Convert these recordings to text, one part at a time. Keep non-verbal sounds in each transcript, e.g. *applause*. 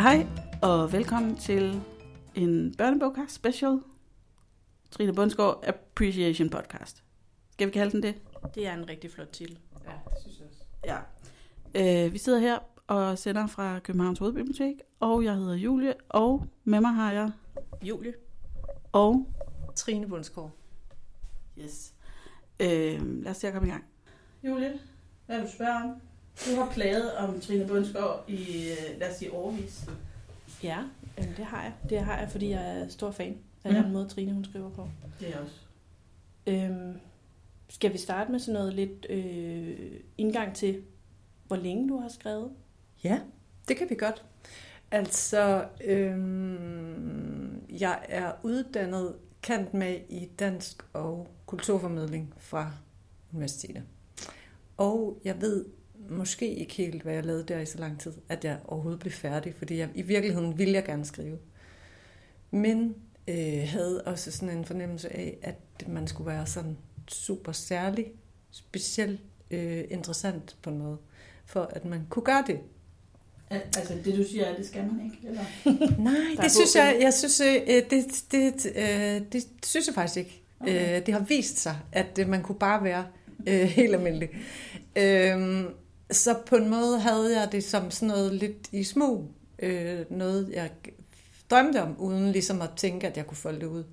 Hej og velkommen til en børnebogkast special. Trine Bundsgaard Appreciation Podcast. Skal vi kalde den det? Det er en rigtig flot titel. Ja, det synes jeg også. Ja. Øh, vi sidder her og sender fra Københavns Hovedbibliotek, og jeg hedder Julie, og med mig har jeg, Julie. og Trine Bundsgaard. yes. Øh, lad os se at komme i gang. Julie, hvad vil du spørge om? Du har plaget om Trine Bundsgaard i, øh, lad os sige, årvis. Ja, jamen det har jeg. Det har jeg, fordi jeg er stor fan af Ja. den måde, Trine hun skriver på. Det er også. Øhm, skal vi starte med sådan noget lidt øh, indgang til, hvor længe du har skrevet? Ja, det kan vi godt. Altså, øhm, jeg er uddannet kant med i dansk og kulturformidling fra universitetet. Og jeg ved måske ikke helt, hvad jeg lavede der i så lang tid, at jeg overhovedet blev færdig, fordi jeg, i virkeligheden ville jeg gerne skrive. Men øh, havde også sådan en fornemmelse af, at man skulle være sådan super særlig, specielt øh, interessant på noget, for at man kunne gøre det. Al- Altså, det du siger, det skal man ikke, eller? *laughs* Nej, det synes jeg, jeg synes, øh, det, det, øh, det synes jeg faktisk ikke. Okay. Okay. Det har vist sig, at øh, man kunne bare være øh, helt almindelig. Øh, så på en måde havde jeg det som sådan noget lidt i smug. Øh, noget, jeg drømte om, uden ligesom at tænke, at jeg kunne folde det ud.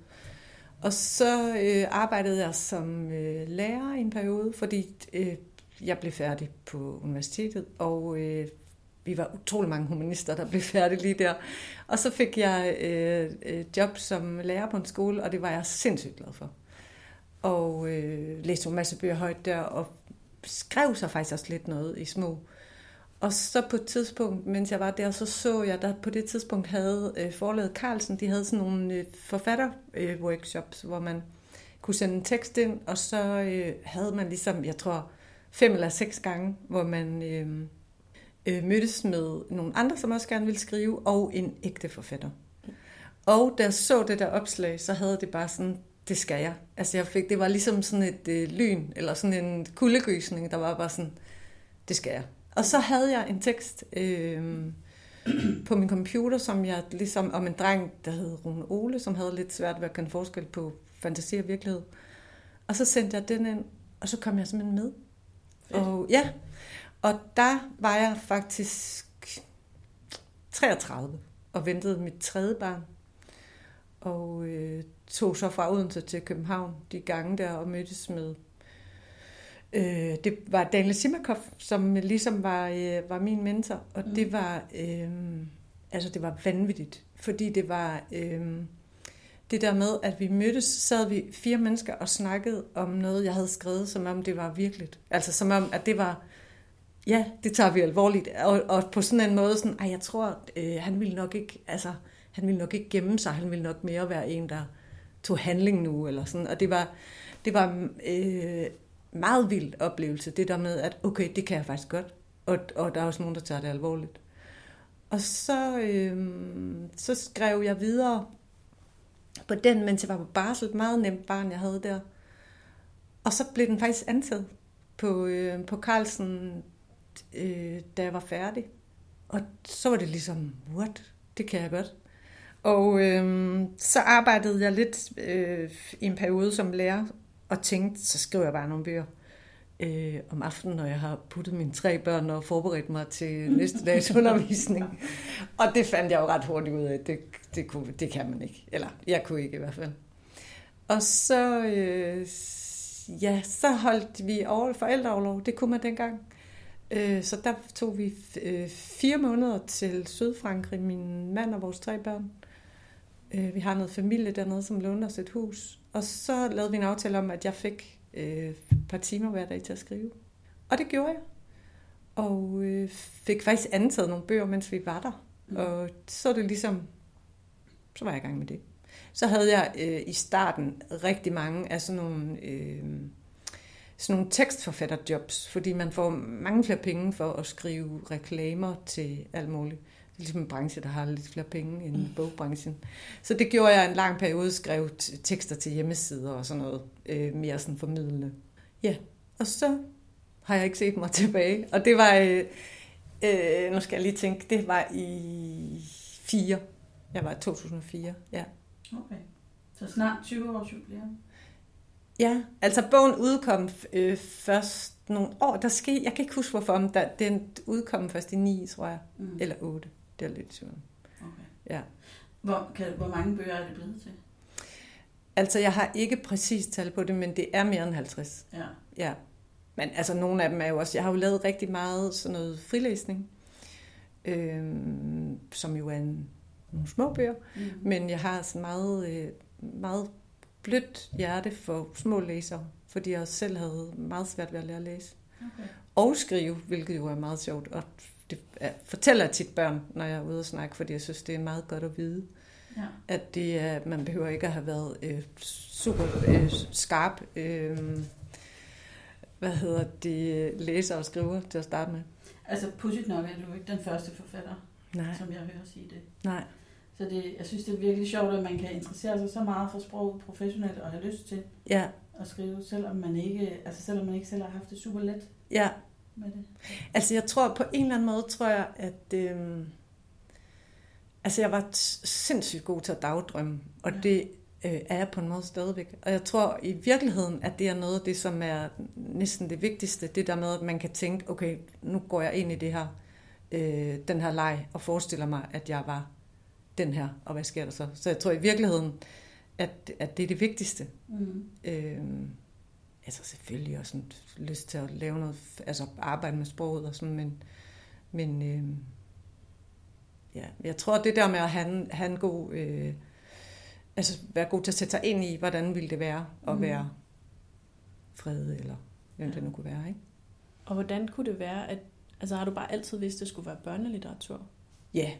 Og så øh, arbejdede jeg som øh, lærer i en periode, fordi øh, jeg blev færdig på universitetet, og øh, vi var utrolig mange humanister, der blev færdige lige der. Og så fik jeg øh, job som lærer på en skole, og det var jeg sindssygt glad for. Og øh, læste en masse bøger højt der, og skrev så faktisk også lidt noget i små. Og så på et tidspunkt, mens jeg var der, så så jeg, der på det tidspunkt havde øh, forlaget Carlsen, de havde sådan nogle øh, forfatter-workshops, hvor man kunne sende en tekst ind, og så øh, havde man ligesom, jeg tror, fem eller seks gange, hvor man øh, øh, mødtes med nogle andre, som også gerne ville skrive, og en ægte forfatter. Og da jeg så det der opslag, så havde det bare sådan, det skal jeg. Altså jeg fik, det var ligesom sådan et øh, lyn, eller sådan en kuldegysning, der var bare sådan, det skal jeg. Og så havde jeg en tekst øh, på min computer, som jeg ligesom, om en dreng, der hed Rune Ole, som havde lidt svært ved at kende forskel på fantasi og virkelighed. Og så sendte jeg den ind, og så kom jeg simpelthen med. Fedt. Og ja, og der var jeg faktisk 33 og ventede mit tredje barn. Og øh, tog så fra Odense til København de gange der og mødtes med... Øh, det var Daniel Simakov, som ligesom var, øh, var min mentor, og Mm. det var øh, altså det var vanvittigt, fordi det var øh, det der med, at vi mødtes, sad vi fire mennesker og snakkede om noget, jeg havde skrevet, som om det var virkeligt. Altså som om, at det var, ja, det tager vi alvorligt, og, og på sådan en måde, sådan, ej, jeg tror, øh, han ville nok ikke, altså, han ville nok ikke gemme sig, han ville nok mere være en, der tog handling nu, eller sådan, og det var, det var øh, meget vild oplevelse, det der med, at okay, det kan jeg faktisk godt, og, og der er også nogen, der tager det alvorligt. Og så, øh, så skrev jeg videre på den, mens jeg var på barsel, meget nemt barn, jeg havde der. Og så blev den faktisk antaget på, øh, på Carlsen, øh, da jeg var færdig. Og så var det ligesom, what? Det kan jeg godt. Og øh, så arbejdede jeg lidt øh, i en periode som lærer, og tænkte, så skriver jeg bare nogle bøger øh, om aftenen, når jeg har puttet mine tre børn og forberedt mig til næste dags *laughs* undervisning. Og det fandt jeg jo ret hurtigt ud af, det, det, kunne, det kan man ikke. Eller jeg kunne ikke i hvert fald. Og så, øh, ja, så holdt vi over forældreoverlov. Det kunne man dengang. Øh, så der tog vi øh, fire måneder til Sydfrankrig, min mand og vores tre børn. Øh, vi har noget familie dernede, som lånte os et hus. Og så lavede vi en aftale om, at jeg fik øh, et par timer hver dag til at skrive. Og det gjorde jeg. Og øh, fik faktisk antaget nogle bøger, mens vi var der. Mm. Og så er det ligesom, så var jeg i gang med det. Så havde jeg øh, i starten rigtig mange af sådan nogle, øh, sådan nogle tekstforfatterjobs, fordi man får mange flere penge for at skrive reklamer til alt muligt. Er ligesom en branche, der har lidt flere penge end Mm. bogbranchen. Så det gjorde jeg en lang periode, skrev tekster til hjemmesider og sådan noget, øh, mere sådan formidlende. Ja, og så har jeg ikke set mig tilbage. Og det var, øh, øh, nu skal jeg lige tænke, det var i 4. Jeg var i 2004, ja. Okay. Så snart 20 års jubilæum. Ja, altså bogen udkom øh, først nogle år. Der ske, jeg kan ikke huske, hvorfor, men der, den udkom først i 9, tror jeg. Mm. Eller 8. Det er lidt tvivl. Okay. Ja. Hvor, kan, hvor mange bøger er det blevet til? Altså, jeg har ikke præcis tal på det, men det er mere end 50. Ja. Ja. Men altså, nogle af dem er jo også... Jeg har jo lavet rigtig meget sådan noget frilæsning, øhm, som jo er en, nogle små bøger. Mm. Men jeg har sådan meget, øh, meget blødt hjerte for små læsere, fordi jeg også selv havde meget svært ved at lære at læse. Okay. Og skrive, hvilket jo er meget sjovt. Og det er, fortæller jeg tit børn, når jeg er ude og snakke, fordi jeg synes, det er meget godt at vide, Ja. at det er, man behøver ikke at have været øh, super øh, skarp, øh, hvad hedder det, læser og skriver til at starte med. Altså, pudsigt nok er du ikke den første forfatter, Nej, som jeg hører sige det. nej. Så det, jeg synes, det er virkelig sjovt, at man kan interessere sig så meget for sprog professionelt og have lyst til Ja, at skrive, selvom man ikke, altså selvom man ikke selv har haft det super let ja. Med det. Altså jeg tror på en eller anden måde, tror jeg, at øh, altså jeg var sindssygt god til at dagdrømme, og Ja. det øh, er jeg på en måde stadigvæk. Og jeg tror i virkeligheden, at det er noget af det, som er næsten det vigtigste, det der med, at man kan tænke, okay, nu går jeg ind i det her, øh, den her leg, og forestiller mig, at jeg var den her, og hvad sker der så? Så jeg tror i virkeligheden, at, at det er det vigtigste. Mm. Øh, altså selvfølgelig også sådan, lyst til at lave noget, altså arbejde med sproget og sådan, men, men øh, ja, jeg tror det der med at have en, have en god, øh, altså være god til at sætte sig ind i, hvordan ville det være at Mm. være fred, eller hvem det nu kunne være, ikke? Og hvordan kunne det være, at altså har du bare altid vidst, at det skulle være børnelitteratur? Ja,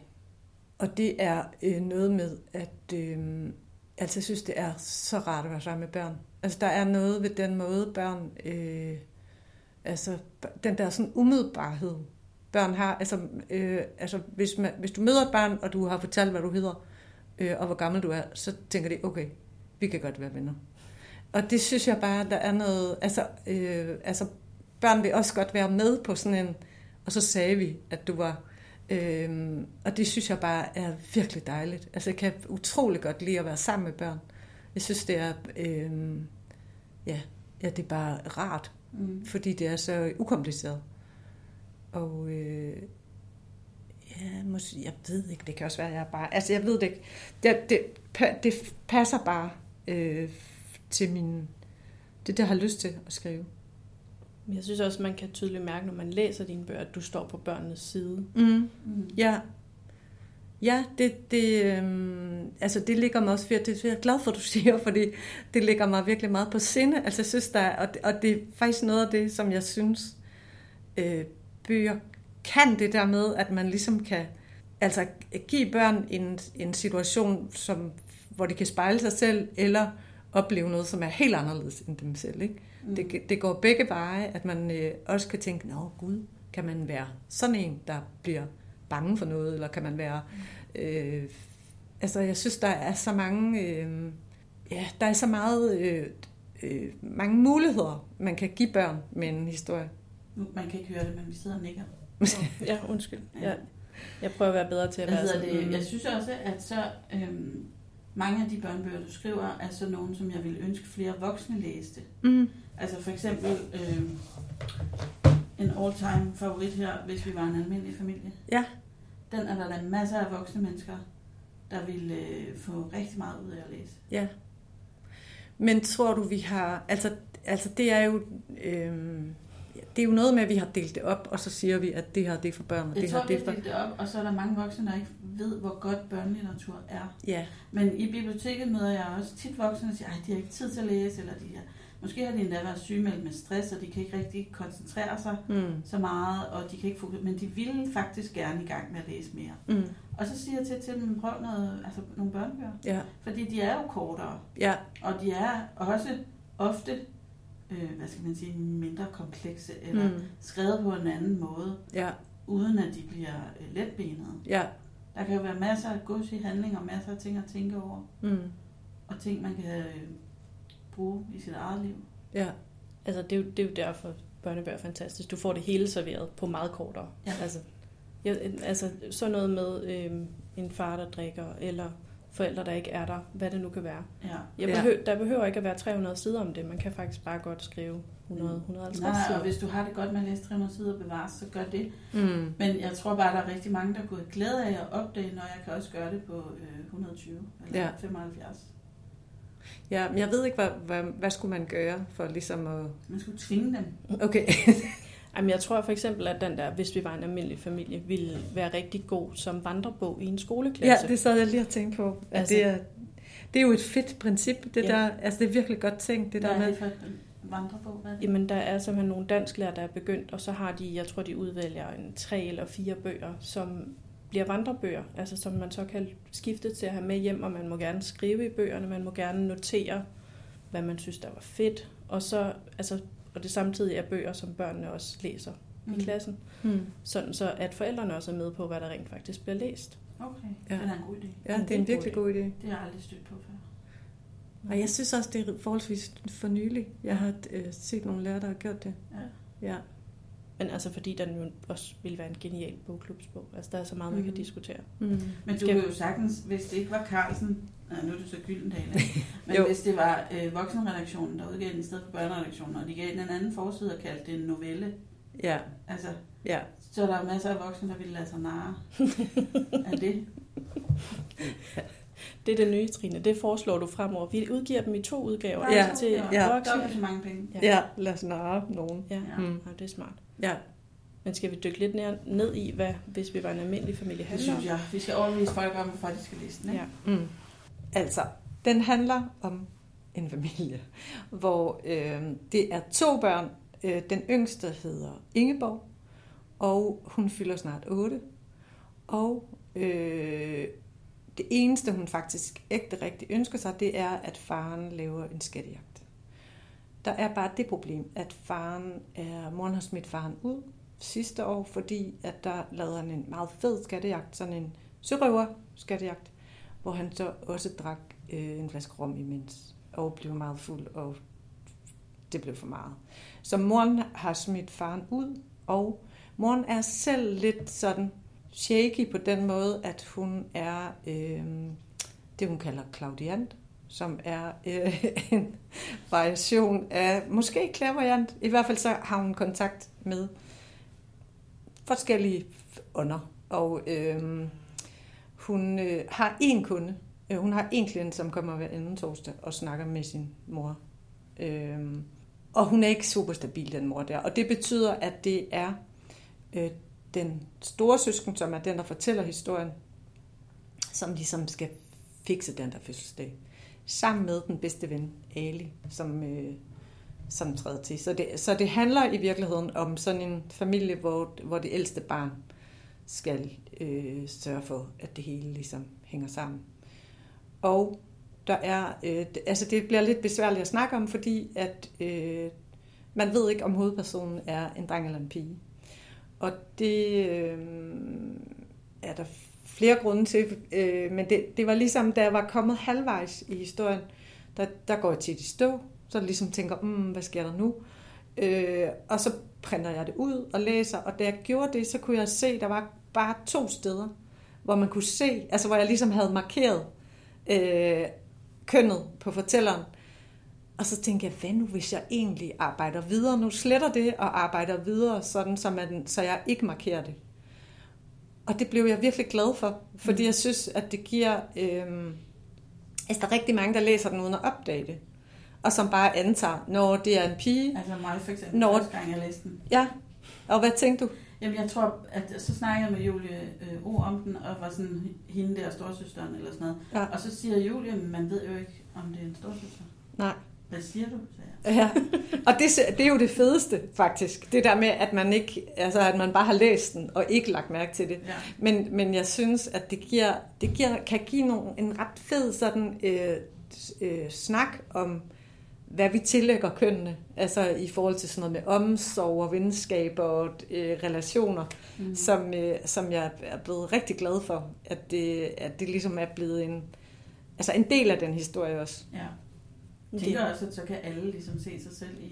og det er øh, noget med, at øh, altså, jeg synes, det er så rart at være sammen med børn. Altså, der er noget ved den måde, børn... Øh, altså, den der sådan umiddelbarhed, børn har. Altså, øh, altså hvis, man, hvis du møder et barn, og du har fortalt, hvad du hedder, øh, og hvor gammel du er, så tænker de, okay, vi kan godt være venner. Og det synes jeg bare, der er noget... Altså, øh, altså børn vil også godt være med på sådan en... Og så sagde vi, at du var Øhm, og det synes jeg bare er virkelig dejligt. Altså jeg kan utrolig godt lide at være sammen med børn. Jeg synes det er, øhm, ja, ja, det er bare rart, Mm. fordi det er så ukompliceret. Og øh, ja, måske, jeg ved ikke, det kan også være, at jeg bare, altså jeg ved det ikke. Det, det, det passer bare øh, til min, det der har lyst til at skrive. Jeg synes også, man kan tydeligt mærke, når man læser dine bøger, at du står på børnenes side. Mm. Mm. Ja, ja det, det, øhm, altså det ligger mig også, for det er jeg glad for, at du *laughs* siger, fordi det ligger mig virkelig meget på sinde. Altså jeg synes, der er, og, det, og det er faktisk noget af det, som jeg synes, øh, bøger kan det der med, at man ligesom kan altså give børn en, en situation, som, hvor de kan spejle sig selv, eller opleve noget, som er helt anderledes end dem selv. Ikke? Mm. Det, det går begge veje, at man øh, også kan tænke, nå gud, kan man være sådan en, der bliver bange for noget, eller kan man være... Øh, altså, jeg synes, der er så mange... Øh, ja, der er så meget... Øh, øh, mange muligheder, man kan give børn med en historie. Man kan ikke høre det, men vi sidder og nikker. *laughs* Ja, undskyld. Jeg, jeg prøver at være bedre til at være sådan. det? Jeg synes også, at så øhm, mange af de børnebøger, du skriver, er så nogle, som jeg ville ønske flere voksne læste. Mm. Altså for eksempel øhm, en all-time favorit her, hvis vi var en almindelig familie. Ja. Den er der da masser af voksne mennesker, der vil øh, få rigtig meget ud af at læse. Ja. Men tror du, vi har... Altså, altså det er jo... Øh, det er jo noget med, at vi har delt det op, og så siger vi, at det her det er for børn, og Jeg det tror, her vi det er har for... delt det op, og så er der mange voksne, der ikke ved, hvor godt børnelitteratur er. Ja, Men i biblioteket møder jeg også tit voksne, der siger, at de har ikke tid til at læse, eller de har, måske har de endda været sygemeldt med stress, og de kan ikke rigtig koncentrere sig mm, så meget, og de kan ikke fokusere, men de ville faktisk gerne i gang med at læse mere. mm, Og så siger jeg til, til dem, prøv noget, altså nogle børnebøger, ja, fordi de er jo kortere, ja, og de er også ofte, øh, hvad skal man sige, mindre komplekse, eller mm. skrevet på en anden måde, ja, uden at de bliver øh, letbenede. ja, Der kan jo være masser af gods i handling, og masser af ting at tænke over, mm, og ting, man kan øh, bruge i sit eget liv. ja, Altså, det er, jo, det er jo derfor, børnebøger er fantastisk. Du får det hele serveret på meget kortere. Ja. Altså, jeg, altså sådan noget med, øh, en far, der drikker, eller forældre, der ikke er der, hvad det nu kan være. Ja. Jeg Ja. behøver, Der behøver ikke at være 300 sider om det. Man kan faktisk bare godt skrive 100-150 Nej, nej, sider. og hvis du har det godt med at læse 300 sider og bevares, så gør det. Mm. Men jeg tror bare, der er rigtig mange, der kunne have glæde af at opdage, når jeg kan også gøre det på øh, 120 eller Ja. 75. Ja, men jeg ved ikke, hvad, hvad, hvad skulle man gøre for ligesom at... Man skulle tvinge dem. Okay. *laughs* Jamen, jeg tror for eksempel, at den der, hvis vi var en almindelig familie, ville være rigtig god som vandrebog i en ja, skoleklasse. det sad jeg lige og tænkte på. At Altså- det, er, det er jo et fedt princip, det Ja. der. Altså, det er virkelig godt tænkt, det Hvad der er med... det vandrebog? Hvad er det? Jamen, der er simpelthen nogle dansklærer, der er begyndt, og så har de, jeg tror, de udvælger en tre eller fire bøger, som bliver vandrebøger, altså som man så kan skifte til at have med hjem, og man må gerne skrive i bøgerne, man må gerne notere, hvad man synes, der var fedt, og så, altså, og det samtidig er bøger, som børnene også læser mm. i klassen, Hmm. sådan så at forældrene også er med på, hvad der rent faktisk bliver læst. Okay, Ja. ja. det er en god idé. Ja, det er en virkelig god idé. Det har jeg aldrig stødt på før. Og jeg synes også, det er forholdsvis for nylig. Jeg har øh, set nogle lærere, der har gjort det. Ja. Ja. Men altså fordi den jo også ville være en genial bogklubsbog. Altså der er så meget, man kan Mhm. diskutere. Mm. Men du Skal- kan jo sagtens, hvis det ikke var Carlsen, nej, nu er det så Gyldendal, *laughs* men Jo. hvis det var øh, voksenredaktionen, der udgav den i stedet for børneredaktionen, og de gav den en anden forside og kaldte det en novelle, Ja, altså, ja. så er der jo masser af voksne, der ville lade sig narre af det. *laughs* Det er det nye, Trine. Det foreslår du fremover. Vi udgiver dem i to udgaver. Ja. Altså til Ja. voksne. Dobbelt så mange penge. Ja. Ja, lad os narre nogen. Ja. Ja. Mm. ja, det er smart. Ja. Men skal vi dykke lidt ned, ned i, hvad hvis vi var en almindelig familie Det handler om? synes jeg. Vi skal overbevise folk om, hvorfor de skal læse den. Ikke? Ja. Mm. Altså, den handler om en familie, *laughs* hvor øh, det er to børn. Øh, den yngste hedder Ingeborg, og hun fylder snart 8. Og øh, det eneste, hun faktisk ægte rigtig ønsker sig, det er, at faren laver en skattejagt. Der er bare det problem, at faren er, moren har smidt faren ud sidste år, fordi at der lavede han en meget fed skattejagt, sådan en sørøver skattejagt, hvor han så også drak øh, en flaske rom imens, og blev meget fuld, og det blev for meget. Så moren har smidt faren ud, og moren er selv lidt sådan shaky på den måde, at hun er øh, det, hun kalder klaudiant, som er øh, *laughs* en variation af, måske klaverjant. i hvert fald så har hun kontakt med forskellige ånder. Og øh, hun øh, har en kunde, øh, hun har en klient, som kommer hver anden torsdag og snakker med sin mor. Øh, og hun er ikke super stabil, den mor der. Og det betyder, at det er øh, den store søsken, som er den, der fortæller historien, som ligesom skal fikse den der fødselsdag. Sammen med den bedste ven, Ali, som, øh, som træder til. Så det, så det handler i virkeligheden om sådan en familie, hvor, hvor det ældste barn skal øh, sørge for, at det hele ligesom hænger sammen. Og der er, øh, altså det bliver lidt besværligt at snakke om, fordi at øh, man ved ikke, om hovedpersonen er en dreng eller en pige. Og det øh, er der flere grunde til, øh, men det, det var ligesom, da jeg var kommet halvvejs i historien, der, der går jeg tit i stå, så jeg ligesom tænker, mm, hvad sker der nu? Øh, og så printer jeg det ud og læser, og da jeg gjorde det, så kunne jeg se, der var bare to steder, hvor man kunne se, altså hvor jeg ligesom havde markeret øh, kønnet på fortælleren. Og så tænkte jeg, hvad nu hvis jeg egentlig arbejder videre? Nu sletter det og arbejder videre, sådan så, man, så jeg ikke markerer det. Og det blev jeg virkelig glad for, fordi Mm. jeg synes, at det giver... Øh, altså, der er rigtig mange, der læser den uden at opdage det. Og som bare antager, når det er en pige. Altså mig for eksempel, Når- første gang jeg læste den. Ja, og hvad tænkte du? Jamen jeg tror, at så snakkede jeg med Julie øh, O om den, og var sådan hende der storsøsteren eller sådan noget. Ja. Og så siger Julie, "Men man ved jo ikke, om det er en storsøster. Nej. Hvad siger du? sagde. Ja, og det, det er jo det fedeste, faktisk. Det der med, at man, ikke, altså, at man bare har læst den, og ikke lagt mærke til det. Ja. Men, men jeg synes, at det, giver, det giver, kan give nogle, en ret fed sådan, øh, øh, snak om, hvad vi tillægger kønnene. Altså i forhold til sådan noget med omsorg og venskaber og øh, relationer, mm. som, øh, som jeg er blevet rigtig glad for, at det, at det ligesom er blevet en, altså en del af den historie også. Ja. Jeg tænker også, at så kan alle ligesom se sig selv i,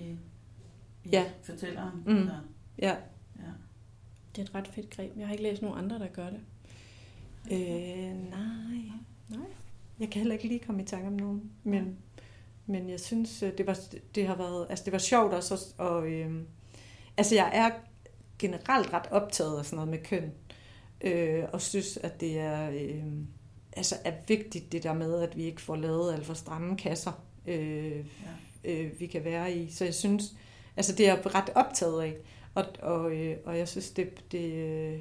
i Ja. fortælleren. Mm. Eller, Ja. ja. Det er et ret fedt greb. Jeg har ikke læst nogen andre, der gør det. Øh, nej. Nej. Jeg kan heller ikke lige komme i tanke om nogen. Men, men jeg synes, øh, det, var, det har været, altså det var sjovt også. Og, øh, altså jeg er generelt ret optaget af sådan noget med køn. Øh, og synes, at det er, øh, altså er vigtigt det der med, at vi ikke får lavet alt for stramme kasser, øh, Ja. øh, vi kan være i. Så jeg synes, altså det er jeg ret optaget af. Og, og, øh, og jeg synes, det, det, øh,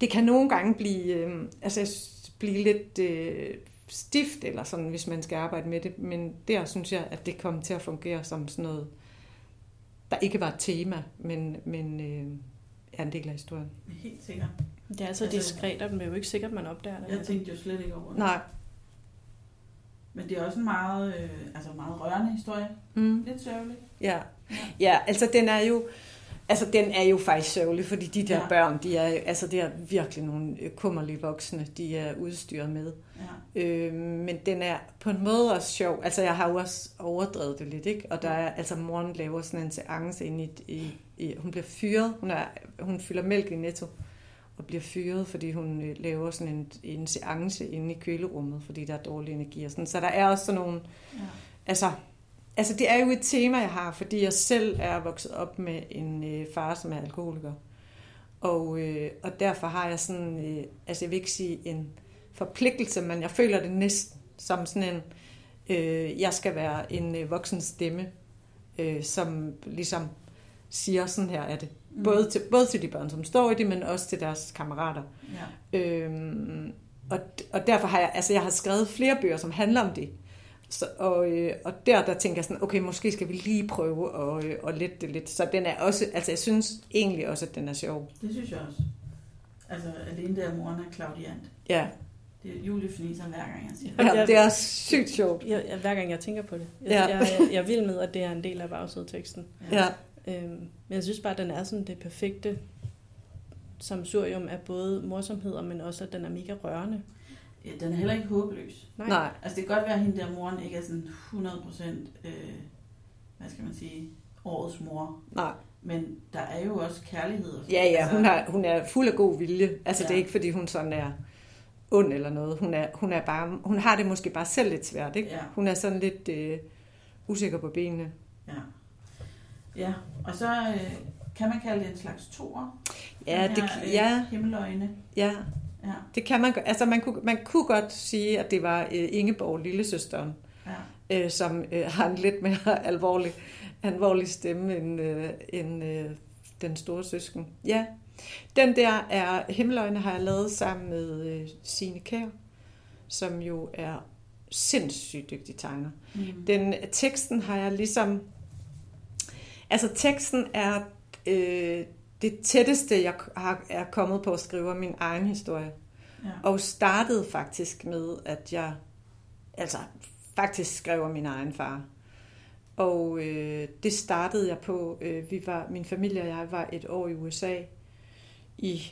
det kan nogle gange blive, øh, altså jeg synes, blive lidt øh, stift, eller sådan, hvis man skal arbejde med det. Men der synes jeg, at det kom til at fungere som sådan noget, der ikke var et tema, men, men øh, er en del af historien. Helt sikkert. Det er altså Altså- diskret, og det er jo ikke sikkert, man opdager det. Jeg tænkte jo slet ikke over det. Nej. Men det er også en meget, øh, altså meget rørende historie. Mm. Lidt sørgelig. Ja. ja, altså den er jo, altså den er jo faktisk sørgelig, fordi de der Ja. børn, de er, altså det er virkelig nogle kummerlige voksne, de er udstyret med. Ja. Øh, men den er på en måde også sjov. Altså jeg har jo også overdrevet det lidt, ikke? Og der er, altså moren laver sådan en seance ind i, i, i hun bliver fyret, hun, er, hun fylder mælk i netto og bliver fyret, fordi hun øh, laver sådan en, en seance inde i kølerummet, fordi der er dårlig energi og sådan. Så der er også sådan nogle, Ja. altså, altså det er jo et tema, jeg har, fordi jeg selv er vokset op med en øh, far, som er alkoholiker. Og, øh, og derfor har jeg sådan, øh, altså jeg vil ikke sige en forpligtelse, men jeg føler det næsten som sådan en, øh, jeg skal være en øh, voksen stemme, øh, som ligesom siger, sådan her er det. Mm. Både til, både til de børn, som står i det, men også til deres kammerater. Ja. Øhm, og, og derfor har jeg, altså jeg har skrevet flere bøger, som handler om det. Så, og, øh, og der, der tænker jeg sådan, okay, måske skal vi lige prøve at, øh, at lette det lidt. Så den er også, altså jeg synes egentlig også, at den er sjov. Det synes jeg også. Altså, alene der moren er Claudiant. Ja, Det er Julie Fniser hver gang, jeg siger. ja det er sygt sjovt. Jeg, jeg, hver gang jeg tænker på det. Jeg, Ja. jeg, jeg, jeg er vild med, at det er en del af bagsædeteksten. Ja, Øhm, men jeg synes bare, at den er sådan det perfekte samsurium af både morsomheder, men også at den er mega rørende. Ja, den er heller ikke håbløs. Nej. nej. Altså, det kan godt være, at hende der moren ikke er sådan 100%, øh, hvad skal man sige, årets mor. nej. Men der er jo også kærlighed. Ja, ja, altså, hun, har, hun er fuld af god vilje. Altså ja. det er ikke, fordi hun sådan er ond eller noget. Hun, er, hun, er bare, hun har det måske bare selv lidt svært, ikke? Ja, Hun er sådan lidt øh, usikker på benene. ja. Ja, og så øh, kan man kalde det en slags toer. Ja, Den det, her, øh, ja, Himmeløjne. ja, Ja, det kan man. Altså man kunne, man kunne godt sige, at det var øh, Ingeborg, lillesøsteren, ja. øh, som øh, har en lidt mere *laughs* alvorlig, alvorlig stemme end, øh, end øh, den store søsken. Ja, den der er Himmeløjne har jeg lavet sammen med øh, Signe Kær, som jo er sindssygt dygtig tegner. Mm. Den teksten har jeg ligesom... Altså teksten er øh, det tætteste, jeg har, er kommet på at skrive min egen historie. Ja. Og startede faktisk med, at jeg altså faktisk skrev om min egen far. Og øh, det startede jeg på. Øh, vi var, min familie og jeg var et år i USA. I,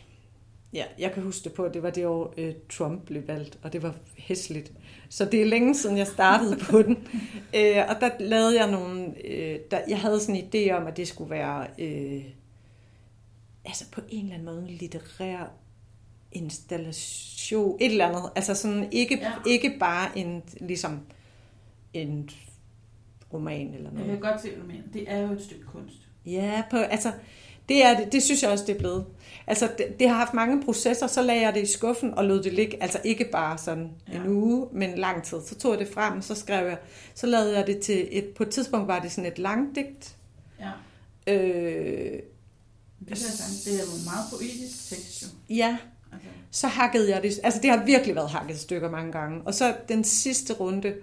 ja, jeg kan huske det på, at det var det år, øh, Trump blev valgt, og det var hæsligt. Så det er længe siden, jeg startede på den. *laughs* Øh, og der lavede jeg nogle... Øh, der, jeg havde sådan en idé om, at det skulle være... Øh, altså på en eller anden måde en litterær installation, et eller andet. Altså sådan ikke, Ja. ikke bare en, ligesom en roman eller Jeg noget. kan godt se, hvad du mener. Det er jo et stykke kunst. Ja, på, altså, det, er, det, det synes jeg også, det er blevet. Altså, det, det har haft mange processer, så lagde jeg det i skuffen og lod det ligge, altså ikke bare sådan Ja. en uge, men lang tid. Så tog jeg det frem, så skrev jeg, så lavede jeg det til et, på et tidspunkt var det sådan et langdigt. Ja. Øh, Det, sagtens- det er jo meget poetisk tekst, jo. ja, Altså, så hakkede jeg det. Altså det har virkelig været hakket stykker mange gange. Og så den sidste runde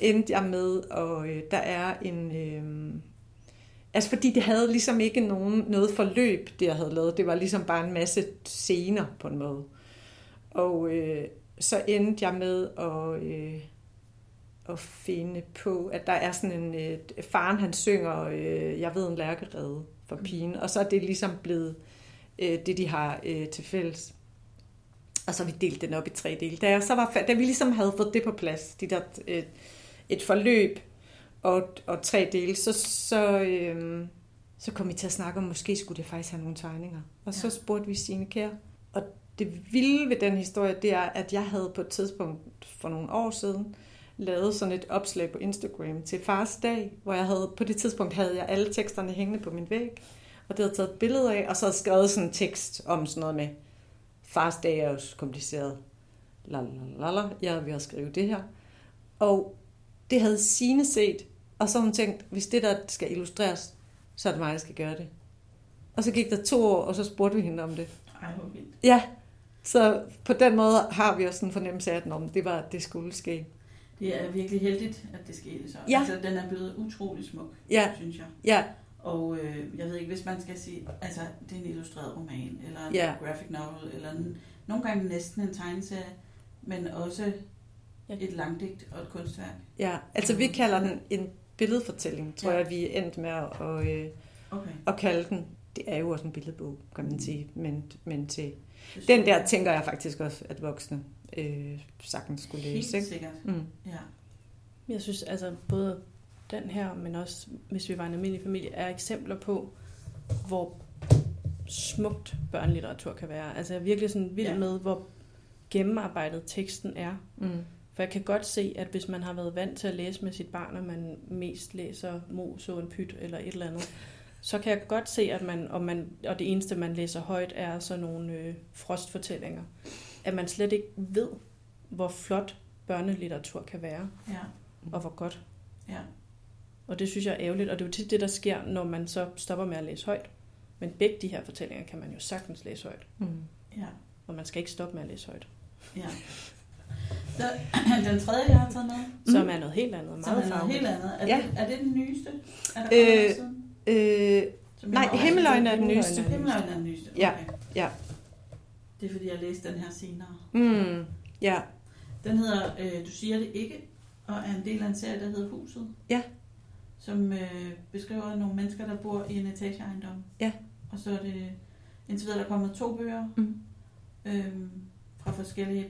endte jeg med, og øh, der er en... Øh, altså fordi det havde ligesom ikke nogen, noget forløb, det jeg havde lavet. Det var ligesom bare en masse scener på en måde. Og øh, så endte jeg med at, øh, at finde på, at der er sådan en... Øh, faren han synger, øh, jeg ved en lærkerede for pigen. Og så er det ligesom blevet øh, det, de har øh, til fælles. Og så har vi delt den op i tre dele. Da, jeg så var, da vi ligesom havde fået det på plads, de der, et, et forløb og, og tre dele, så, så, øhm, så kom vi til at snakke om, måske skulle det faktisk have nogle tegninger. Og så Ja. spurgte vi Signe Kær, og det vilde ved den historie, det er, at jeg havde på et tidspunkt for nogle år siden lavet sådan et opslag på Instagram til fars dag, hvor jeg havde, på det tidspunkt havde jeg alle teksterne hængende på min væg, og det havde taget et billede af, og så havde skrevet sådan en tekst om sådan noget med, fars dag er jo kompliceret, lalalala, jeg er ved at skrive det her. Og det havde Sine set, og så hun tænkt, hvis det der skal illustreres, så er det mig, der skal gøre det. Og så gik der to år, og så spurgte vi hende om det. Ej, hvor vildt. Ja, så på den måde har vi også en fornemmelse af, at det var, det skulle ske. Det er virkelig heldigt, at det skete så. Ja. Altså, den er blevet utrolig smuk, Ja, synes jeg. ja, Og øh, jeg ved ikke, hvis man skal sige, altså det er en illustreret roman, eller en Ja. graphic novel, eller en, nogle gange næsten en tegneserie, men også Ja. et langdigt og et kunstværk. ja. Altså vi kalder den en billedfortælling, tror Ja. jeg, vi er endt med at, øh, Okay. at kalde den. Det er jo også en billedbog, kan man sige, men, men til den der tænker jeg faktisk også, at voksne øh, sagtens skulle Helt læse. Ikke? sikkert, Mm. ja. Jeg synes altså både den her, men også hvis vi var en almindelig familie, er eksempler på, hvor smukt børnelitteratur kan være. Altså jeg er virkelig sådan vild Ja. med, hvor gennemarbejdet teksten er. Mm. For jeg kan godt se, at hvis man har været vant til at læse med sit barn, og man mest læser Mos og en pyt eller et eller andet, så kan jeg godt se, at man, og, man, og det eneste, man læser højt, er sådan nogle øh, frostfortællinger. At man slet ikke ved, hvor flot børnelitteratur kan være, ja. og hvor godt. Ja. Og det synes jeg er ærgerligt, og det er jo tit det, der sker, når man så stopper med at læse højt. Men begge de her fortællinger kan man jo sagtens læse højt, Mm. Ja, og man skal ikke stoppe med at læse højt. ja. Så, *clears throat* den tredje, jeg har taget med. Som er noget helt andet, som meget er noget helt andet. Er, Ja. det, er det den nyeste? Er der Øh? Øh, Som nej, Himmeløjen er den nyeste. Himmeløjen er den nyeste. Okay. Ja, ja. Det er fordi, jeg læste den her senere. Mm. Ja, Den hedder øh, Du siger det ikke, og er en del af en serie, der hedder Huset. Ja. Som øh, beskriver nogle mennesker, der bor i en etageejendom. Ja. Og så er det indtil videre, der er kommet to bøger Mm. øhm, fra forskellige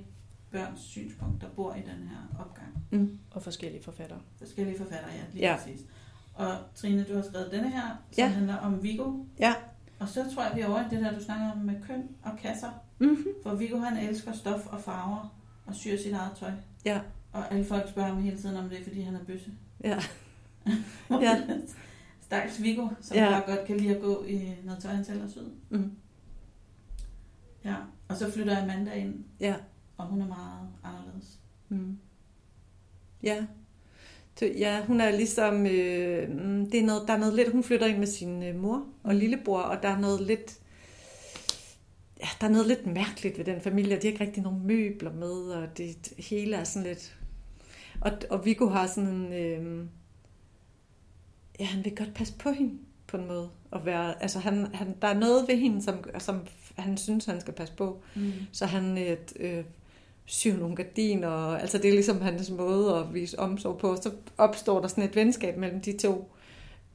børns synspunkt, der bor i den her opgang. Mm. Og forskellige forfattere. Forskellige forfattere, ja, lige Ja. præcis. Og Trine, du har skrevet denne her, som Ja. handler om Viggo. Ja. Og så tror jeg, vi er over i det der, du snakker om med køn og kasser. Mm-hmm. For Viggo, han elsker stof og farver og syr sit eget tøj. Ja. Og alle folk spørger ham hele tiden om det, fordi han er bøsse. Ja. *laughs* Ja. Stakkels Viggo, som ja. bare godt kan lide at gå i noget tøj, han selv har syet. Mm. Ja. Og så flytter Amanda ind, Ja. Og hun er meget anderledes. Mm. Ja. Ja, hun er ligesom, øh, mm, det er noget, der er noget lidt, hun flytter ind med sin øh, mor og lillebror, og der er noget lidt, ja, der er noget lidt mærkeligt ved den familie, de har ikke rigtig nogen møbler med, og det, det hele er sådan lidt, og, og Viggo har sådan en, øh, ja, han vil godt passe på hende på en måde, og være, altså han, han, der er noget ved hende, som, som han synes, han skal passe på, Mm. så han øh, øh, syr nogle gardiner, og, altså det er ligesom hans måde at vise omsorg på. Så opstår der sådan et venskab mellem de to.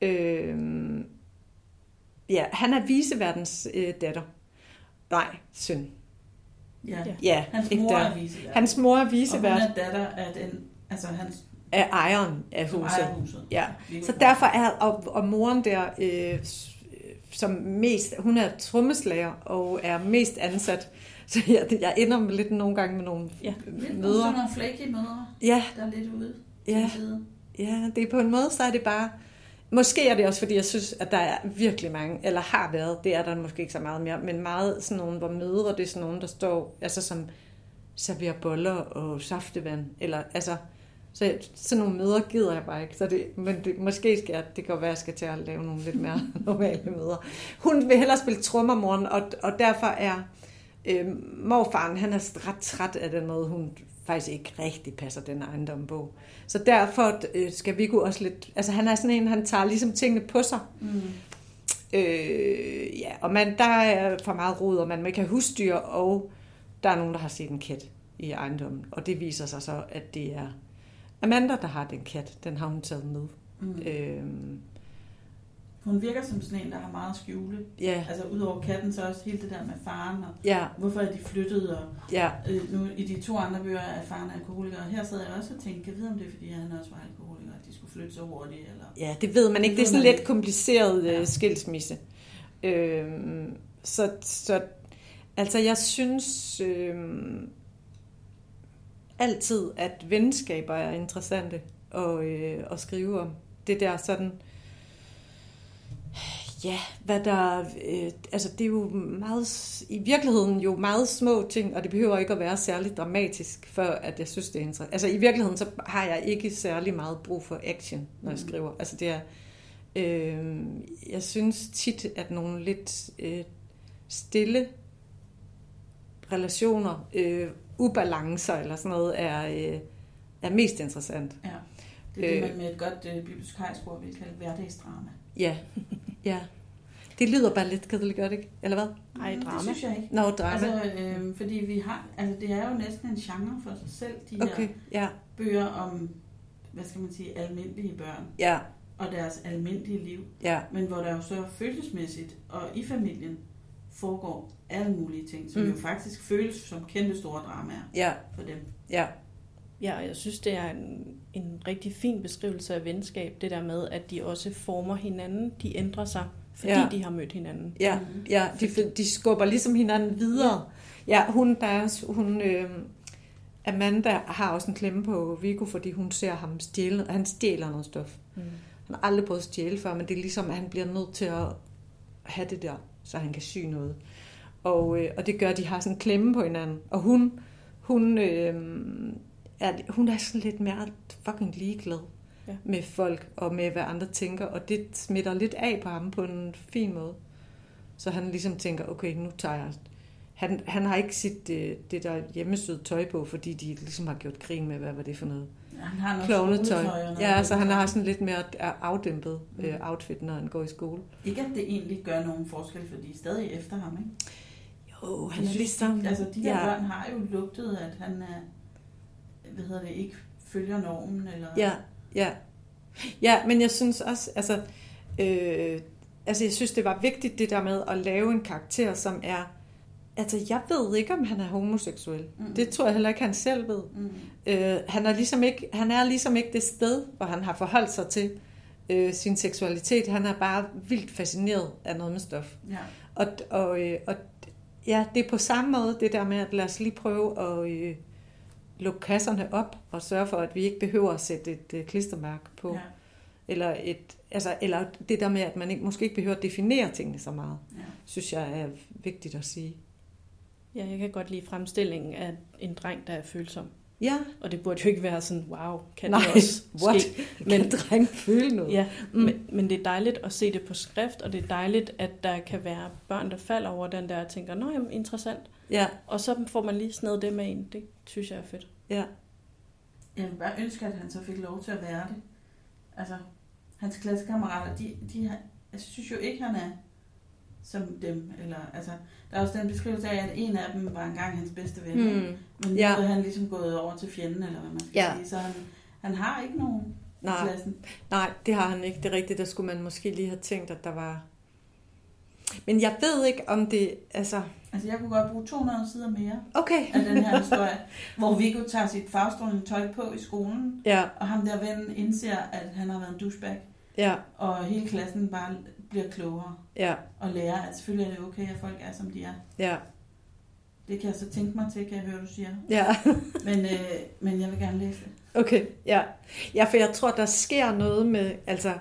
Øh, ja, han er viseverdens øh, datter. Nej, søn. Ja. Ja. Hans ikke mor der. er visevært. Hans mor er og hun visevært er datter af den, altså hans af ejeren af huset. ejer huset. Ja. Så derfor er, og, og moren der, øh, som mest, hun er trommeslager og er mest ansat. *laughs* Så jeg, jeg ender med lidt nogle gange med nogle Ja. Lidt nogle møder. sådan nogle flaky mødre, Ja, der er lidt ude Ja. Ja, det er på en måde, så er det bare... Måske er det også, fordi jeg synes, at der er virkelig mange, eller har været, det er der måske ikke så meget mere, men meget sådan nogle, hvor mødre, det er sådan nogle, der står, altså som serverer boller og saftevand, eller altså, så sådan nogle møder gider jeg bare ikke. Så det, men det, måske skal jeg, det kan være, at jeg skal til at lave nogle lidt mere *laughs* normale møder. Hun vil hellere spille trommer, moren, og, og derfor er øh, morfaren, han er ret træt af den måde, hun faktisk ikke rigtig passer den ejendom på. Så derfor øh, skal Viggo også lidt... Altså han er sådan en, han tager ligesom tingene på sig. Mm. Øh, ja, og man, der er for meget rod, og man ikke have husdyr, og der er nogen, der har set en kat i ejendommen. Og det viser sig så, at det er Amanda, der har den kat. Den har hun taget med. Mm. Øh, Hun virker som sådan en, der har meget at skjule. ja, Altså udover katten, så også hele det der med faren, og ja, hvorfor er de flyttet, og ja, øh, nu i de to andre bøger er faren alkoholiker, og her sad jeg også og tænkte, kan jeg vide, om det er, fordi han også var alkoholiker, at de skulle flytte så hurtigt, eller... ja, det ved man ikke. Det Det er sådan lidt kompliceret Ja. øh, skilsmisse. Øh, så, så Altså, jeg synes øh, altid, at venskaber er interessante at, øh, at skrive om. Det der sådan, ja, hvad der, øh, altså det er jo meget, i virkeligheden jo meget små ting, og det behøver ikke at være særlig dramatisk, før at jeg synes, det er interessant. Altså i virkeligheden, så har jeg ikke særlig meget brug for action, når jeg Mm. skriver. Altså det er, øh, jeg synes tit, at nogle lidt øh, stille relationer, øh, ubalancer eller sådan noget, er, øh, er mest interessant. Ja. Det er det, Øh. man med et godt øh, bibliotekariersprog vil kalde hverdagsdrama. Ja, ja. Det lyder bare lidt kedeligt, gør det ikke? Eller hvad? Ej, Mm, drama. Det synes jeg ikke. Nå, drama. Altså, øh, fordi vi har, altså det er jo næsten en genre for sig selv, de her Okay, ja, bøger om, hvad skal man sige, almindelige børn ja, og deres almindelige liv. ja, Men hvor der jo så følelsesmæssigt og i familien foregår alle mulige ting, som mm. jo faktisk føles som kæmpe store dramaer ja, for dem. ja, Ja, og jeg synes, det er en, en rigtig fin beskrivelse af venskab, det der med, at de også former hinanden. De ændrer sig, fordi Ja. ja. de har mødt hinanden. ja, ja. De, de skubber ligesom hinanden videre. Ja, hun, der er, hun øh, Amanda har også en klemme på Viggo, fordi hun ser ham stjæle, han stjæler noget stof. Mm. Han har aldrig prøvet at stjæle før, men det er ligesom, at han bliver nødt til at have det der, så han kan sy noget. Og, øh, og det gør, at de har sådan en klemme på hinanden. Og hun, hun, øh, er, hun er sådan lidt mere fucking ligeglad ja. Med folk og med, hvad andre tænker. Og det smitter lidt af på ham på en fin måde. Så han ligesom tænker, okay, nu tager jeg... Han, han har ikke sit øh, det der hjemmesyde tøj på, fordi de ligesom har gjort grin med, hvad var det for noget Han har noget klovnetøj. noget Ja, så han har sådan lidt mere afdæmpet Mm. øh, outfit, når han går i skole. Ikke at det egentlig gør nogen forskel, for de er stadig efter ham, ikke? Jo, han Jeg er synes, ligesom... De, altså, de der ja, børn har jo lugtet, at han er, hvad hedder det, ikke følger normen, eller... ja, ja. Ja, men jeg synes også, altså, øh, altså jeg synes, det var vigtigt det der med at lave en karakter, som er, altså jeg ved ikke, om han er homoseksuel. Mm. Det tror jeg heller ikke, han selv ved. Mm. Øh, han, er ligesom ikke, han er ligesom ikke det sted, hvor han har forholdt sig til øh, sin seksualitet. Han er bare vildt fascineret af noget med stof. Ja. Og, og, øh, og ja, det er på samme måde det der med, at lad os lige prøve at øh, lukke kasserne op og sørge for, at vi ikke behøver at sætte et øh, klistermærke på. Ja. Eller, et, altså, eller det der med, at man ikke, måske ikke behøver at definere tingene så meget, Ja. synes jeg er vigtigt at sige. Ja, jeg kan godt lide fremstillingen af en dreng, der er følsom. Ja, Og det burde jo ikke være sådan, wow, kan Nej, det også *laughs* what? ske? men kan dreng føle noget? Ja, Mm. men, men det er dejligt at se det på skrift, og det er dejligt, at der kan være børn, der falder over den der og tænker, nå jamen, interessant. ja, Og så får man lige snedet det med ind. Det synes jeg er fedt. ja. Jeg vil bare ønske, at han så fik lov til at være det. Altså, hans klassekammerater, de, de har, jeg synes jo ikke, han er som dem. Eller, altså, der er også den beskrivelse af, at en af dem var engang hans bedste ven. Hmm. Men nu Ja. er han ligesom gået over til fjenden, eller hvad man skal Ja. sige. Så han, han har ikke nogen i Nej, klassen. nej, det har han ikke. Det er rigtigt, der skulle man måske lige have tænkt, at der var... Men jeg ved ikke, om det... Altså, Altså, jeg kunne godt bruge 200 sider mere okay. af den her *laughs* historie, hvor Viggo tager sit farvestrålende tøj på i skolen, Ja, og ham der ven indser, at han har været en douchebag, ja, og hele klassen bare bliver klogere ja, og lærer, at selvfølgelig er det okay, at folk er, som de er. ja, Det kan jeg så tænke mig til, kan jeg høre, du siger. ja. *laughs* Men, øh, men jeg vil gerne læse det. Okay, ja. Ja, for jeg tror, der sker noget med, altså,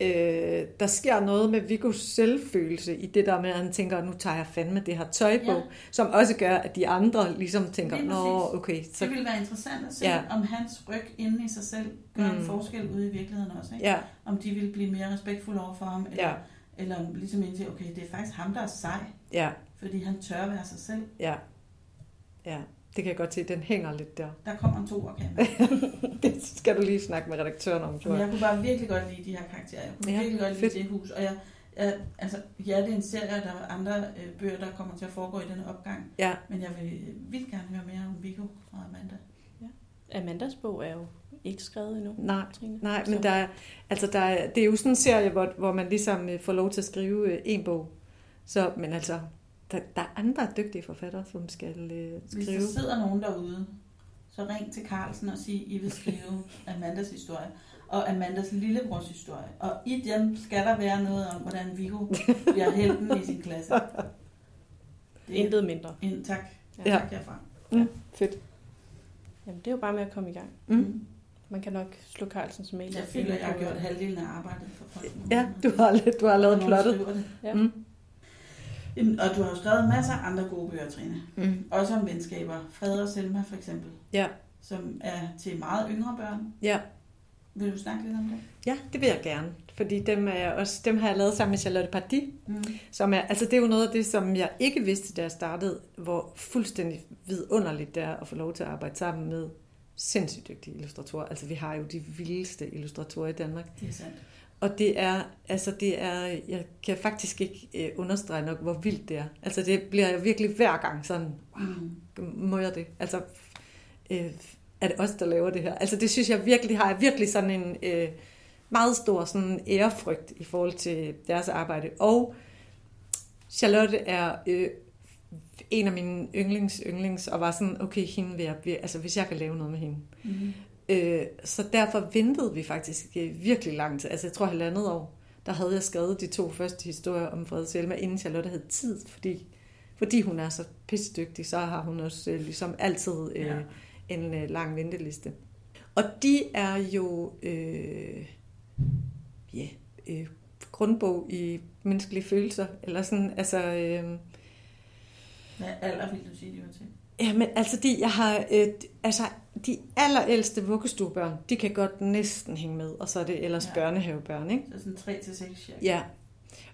øh, der sker noget med Vigos selvfølelse i det der med, at han tænker, nu tager jeg fandme det her tøj på, Ja. som også gør, at de andre ligesom tænker, nå, okay, Så... Det ville være interessant at se, Ja. om hans ryg inde i sig selv gør mm. En forskel ude i virkeligheden også. Ikke? ja, Om de vil blive mere respektfulde over for ham, eller, ja, eller ligesom indtil, okay, det er faktisk ham, der er sej, ja, fordi han tør være sig selv. ja, ja. Det kan jeg godt se, den hænger lidt der. Der kommer en to kan. *laughs* Det skal du lige snakke med redaktøren om, tror jeg. jeg kunne bare virkelig godt lide de her karakterer. Jeg kunne Ja, ja, virkelig godt lide fedt. det hus. Og jeg, jeg, altså, ja, det er en serie, der er andre øh, bøger, der kommer til at foregå i denne opgang. Ja, Men jeg vil vildt gerne høre mere om Viggo og Amanda. Amandas bog er jo ikke skrevet endnu, nej. Trine. Nej, men der er, altså der er, det er jo sådan en serie, hvor, hvor man ligesom øh, får lov til at skrive øh, en bog. Så, men altså, der, der er andre dygtige forfattere, som skal øh, Hvis skrive. der sidder nogen derude, så ring til Carlsen og sig, I vil skrive Amandas historie og Amandas lillebrors historie. Og i dem skal der være noget om, hvordan Viggo bliver *laughs* helten i sin klasse. Det Intet mindre. En, tak. Ja. Tak herfra. Mm, fedt. Jamen, det er jo bare med at komme i gang. Mm. Man kan nok slå Carlsens mail. Jeg føler, jeg har gjort halvdelen af arbejdet for folk. Ja, du har, du har lavet plottet. Ja. Mm. Jamen, Og du har jo skrevet masser af andre gode bøger, Trine. Mm. Også om venskaber. Fred og Selma for eksempel. Ja. Som er til meget yngre børn. Ja. Vil du snakke lidt om det? ja, det vil jeg gerne. Fordi dem, er jeg også, dem har jeg lavet sammen med Charlotte Pardy. Mm. Som er, altså det er jo noget af det, som jeg ikke vidste, da jeg startede, hvor fuldstændig vidunderligt det er at få lov til at arbejde sammen med sindssygt dygtige illustratorer. Altså vi har jo de vildeste illustratorer i Danmark. Det er sandt. Og det er, altså det er, jeg kan faktisk ikke øh, understrege nok, hvor vildt det er. Altså det bliver jeg virkelig hver gang sådan, Mm. må jeg det? Altså, øh, er det os, der laver det her? Altså det synes jeg virkelig, har jeg virkelig sådan en øh, meget stor sådan ærefrygt i forhold til deres arbejde. Og Charlotte er øh, en af mine yndlings yndlings, og var sådan, okay, hende vil jeg, altså hvis jeg kan lave noget med hende. Mm. Øh, så derfor ventede vi faktisk øh, virkelig lang tid. Altså jeg tror halvandet år, der havde jeg skrevet de to første historier om Fred Selma, inden Charlotte havde tid, fordi, fordi hun er så pissedygtig, så har hun også øh, ligesom altid øh, Ja. en øh, lang venteliste. Og de er jo øh, ja, øh, grundbog i menneskelige følelser, eller sådan, altså... Øh, Hvad alder vil du sige, de var til? Ja, men altså, de, jeg har, øh, altså, de allerældste vuggestuebørn, de kan godt næsten hænge med, og så er det ellers Ja. børnehavebørn, ikke? Så sådan 3 til 6 cirka. Ja.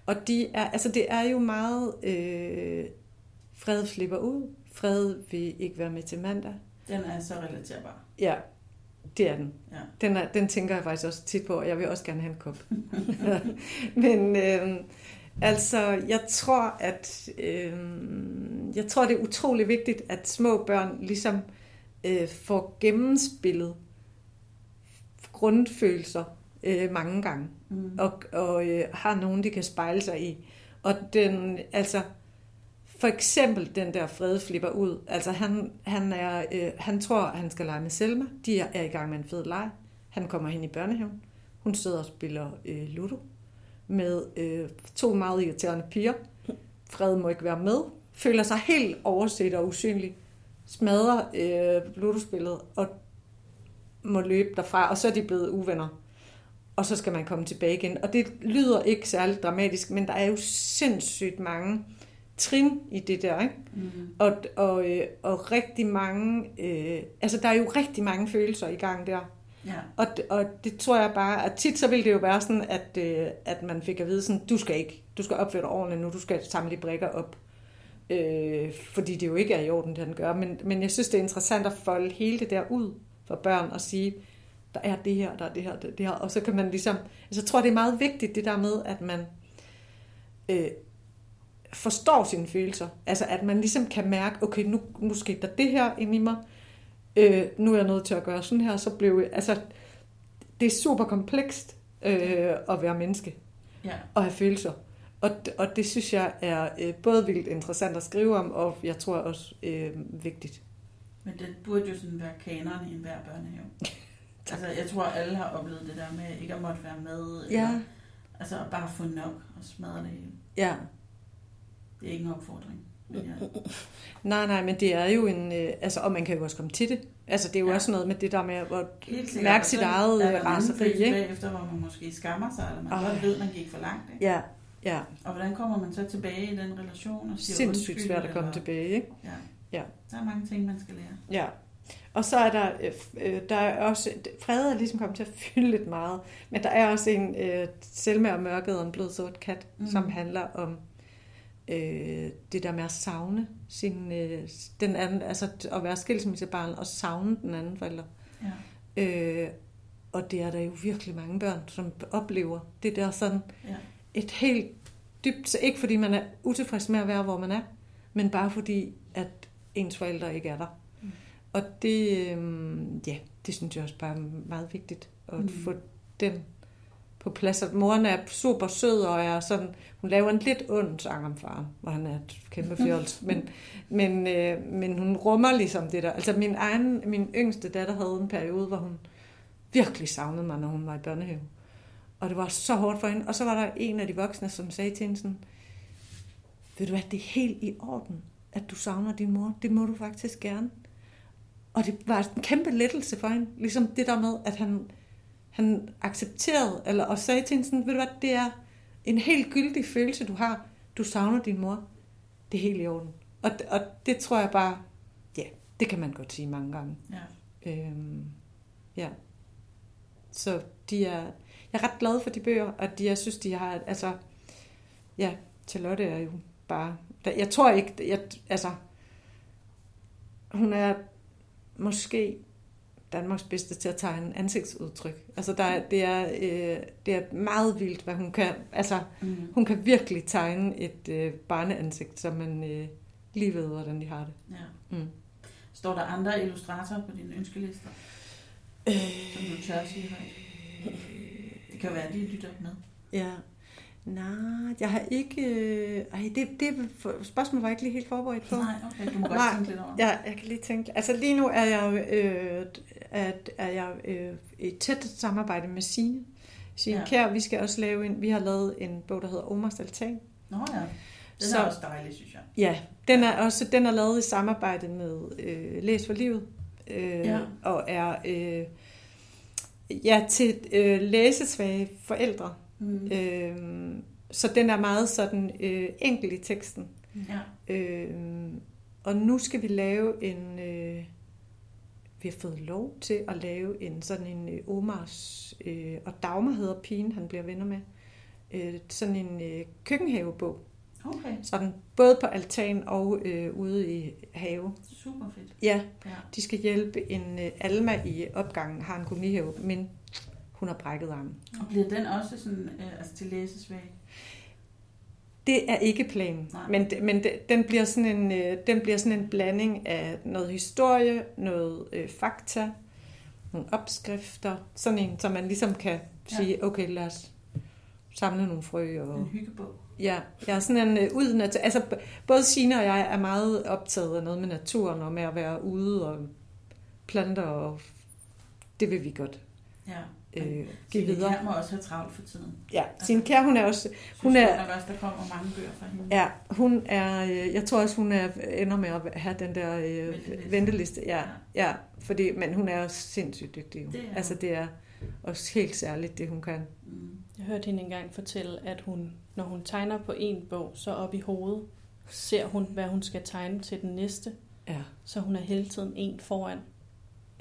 Og de er, altså, det er jo meget, øh, fred flipper ud, fred vil ikke være med til mandag. Den er så relaterbar. Ja, det er den. Ja. Den, er, den tænker jeg faktisk også tit på, og jeg vil også gerne have en kop. *laughs* Men øh, altså, jeg tror, at øh, jeg tror, det er utrolig vigtigt, at små børn ligesom øh, får gennemspillet grundfølelser øh, mange gange, Mm. og, og øh, har nogen, de kan spejle sig i. Og den, altså, for eksempel den der Fred flipper ud. Altså han, han, er, øh, han tror, at han skal lege med Selma. De er, er i gang med en fed leg. Han kommer hen i børnehaven. Hun sidder og spiller øh, Ludo med øh, to meget irriterende piger. Fred må ikke være med. Føler sig helt overset og usynlig. Smadrer øh, Ludo-spillet og må løbe derfra. Og så er de blevet uvenner. Og så skal man komme tilbage igen. Og det lyder ikke særlig dramatisk, men der er jo sindssygt mange trin i det der, ikke? Mm. Og, og, øh, og rigtig mange, øh, altså der er jo rigtig mange følelser i gang der. Ja. Og, og det tror jeg bare, at tit så vil det jo være sådan, at, øh, at man fik at vide sådan, du skal ikke, du skal opføre dig ordentligt nu, du skal samle de brikker op. Øh, fordi det jo ikke er i orden, det han gør. Men, men jeg synes, det er interessant at folde hele det der ud for børn og sige, der er det her, der er det her, der er det her. Og så kan man ligesom, altså jeg tror, det er meget vigtigt det der med, at man øh, forstår sine følelser. Altså at man ligesom kan mærke, okay, nu, nu skete der det her ind i mig, øh, nu er jeg nødt til at gøre sådan her, så blev jeg, altså det er super komplekst øh, at være menneske ja. og have følelser. Og, og det synes jeg er øh, både vildt interessant at skrive om, og jeg tror også øh, vigtigt. Men det burde jo sådan være kaneren i enhver børnehave. *laughs* altså, jeg tror, alle har oplevet det der med ikke at måtte være med. Eller, altså, bare få nok og smadre det hele. ja. Det er ikke en opfordring. Men ja. Nej, nej, men det er jo en... Øh, altså, og man kan jo også komme til det. Altså, det er jo Ja. også noget med det der med at mærke sit eget øh, raseri, ikke? Bagefter, hvor man måske skammer sig, eller man godt ved, man gik for langt. Ikke? Ja, ja. Og hvordan kommer man så tilbage i den relation og siger Sindssygt svært at komme eller- tilbage, ikke? Ja. Ja. Der er mange ting, man skal lære. Ja. Og så er der, øh, øh, der er også, Frede er ligesom kommet til at fylde lidt meget, men der er også en, øh, Selma og mørket og en blød sort kat, mm. som handler om øh, det der med at savne sin, øh, den anden, altså at være skilsmissebarn og savne den anden forælder. Ja. Øh, og det er der jo virkelig mange børn, som oplever det der sådan Ja. et helt dybt, så ikke fordi man er utilfreds med at være, hvor man er, men bare fordi, at ens forældre ikke er der. Mm. Og det, øh, ja, det synes jeg også bare er meget vigtigt, at Mm. få den på plads. At moren er super sød, og er sådan, hun laver en lidt ond sang om faren, hvor han er et kæmpe fjols, men, men, øh, men hun rummer ligesom det der. Altså min egen, min yngste datter havde en periode, hvor hun virkelig savnede mig, når hun var i børnehave. Og det var så hårdt for hende. Og så var der en af de voksne, som sagde til hende sådan, ved du hvad, det er helt i orden, at du savner din mor. Det må du faktisk gerne. Og det var en kæmpe lettelse for hende. Ligesom det der med, at han, han accepterede, eller og sagde til hende sådan, ved du hvad, det er en helt gyldig følelse, du har. Du savner din mor. Det er helt i orden. Og, og det tror jeg bare, ja, det kan man godt sige mange gange. Ja. Øhm, ja. Så de er, jeg er ret glad for de bøger, og de, jeg synes, de har, altså, ja, Charlotte er jo bare, der, jeg tror ikke, jeg, altså, hun er måske Danmarks bedste til at tegne ansigtsudtryk. Altså, der, er- det, er, øh, det er meget vildt, hvad hun kan, altså, Mm. hun kan virkelig tegne et øh, barneansigt, så man øh, lige ved, hvordan de har det. ja. Mm. Står der andre illustratorer på dine ønskelister, Øh, som du tør sige højt? Det kan være, at de lytter med. Ja. Nej, jeg har ikke... Øh, ej, det, det spørgsmål var jeg ikke lige helt forberedt på. Nej, okay, du må godt Nej, tænke lidt over. Ja, jeg kan lige tænke... Altså lige nu er jeg, øh, at, er jeg øh, i tæt samarbejde med Signe. Signe Ja. Kjær, vi skal også lave en... Vi har lavet en bog, der hedder Omars Altan. Nå ja, den Så- er også dejlig, synes jeg. Ja, den er også den er lavet i samarbejde med øh, Læs for Livet. Øh, Ja. Og er øh, ja, til øh, læsesvage forældre. Mm. Øh, så den er meget sådan øh, enkel i teksten. Ja. Øh, og nu skal vi lave en... Øh, vi har fået lov til at lave en sådan en øh, Omars... Øh, og Dagmar hedder pigen, han bliver venner med. Øh, sådan en øh, køkkenhavebog. Okay, Sådan både på altan og øh, ude i have. super fedt. Ja, Ja. de skal hjælpe en øh, Alma i opgangen, har en gummihave, men hun har brækket armen. Og bliver den også sådan, øh, altså til læsesvag? Det er ikke planen, Nej. men, men den, bliver sådan en, øh, den bliver sådan en blanding af noget historie, noget øh, fakta, nogle opskrifter, sådan en, så man ligesom kan Ja. sige, okay, lad os samle nogle frø. Og, En hyggebog. ja, jeg er sådan en øh, ud nat- altså både Signe og jeg er meget optaget af noget med naturen og med at være ude og planter og det vil vi godt Ja. Øh, give videre. Kjær må også have travlt for tiden. Ja, Signe Kjær, hun er også, Jeg synes Hun er- nok også, der kommer mange bøger fra hende. Ja, hun er, øh, jeg tror også, hun er, ender med at have den der øh, Venteliste. venteliste. Ja, ja fordi, men hun er også sindssygt dygtig. Det er altså, hun. det er også helt særligt, det hun kan. Mm. Jeg hørte hende engang fortælle, at hun, når hun tegner på en bog, så op i hovedet ser hun, hvad hun skal tegne til den næste. Ja, Så hun er hele tiden en foran.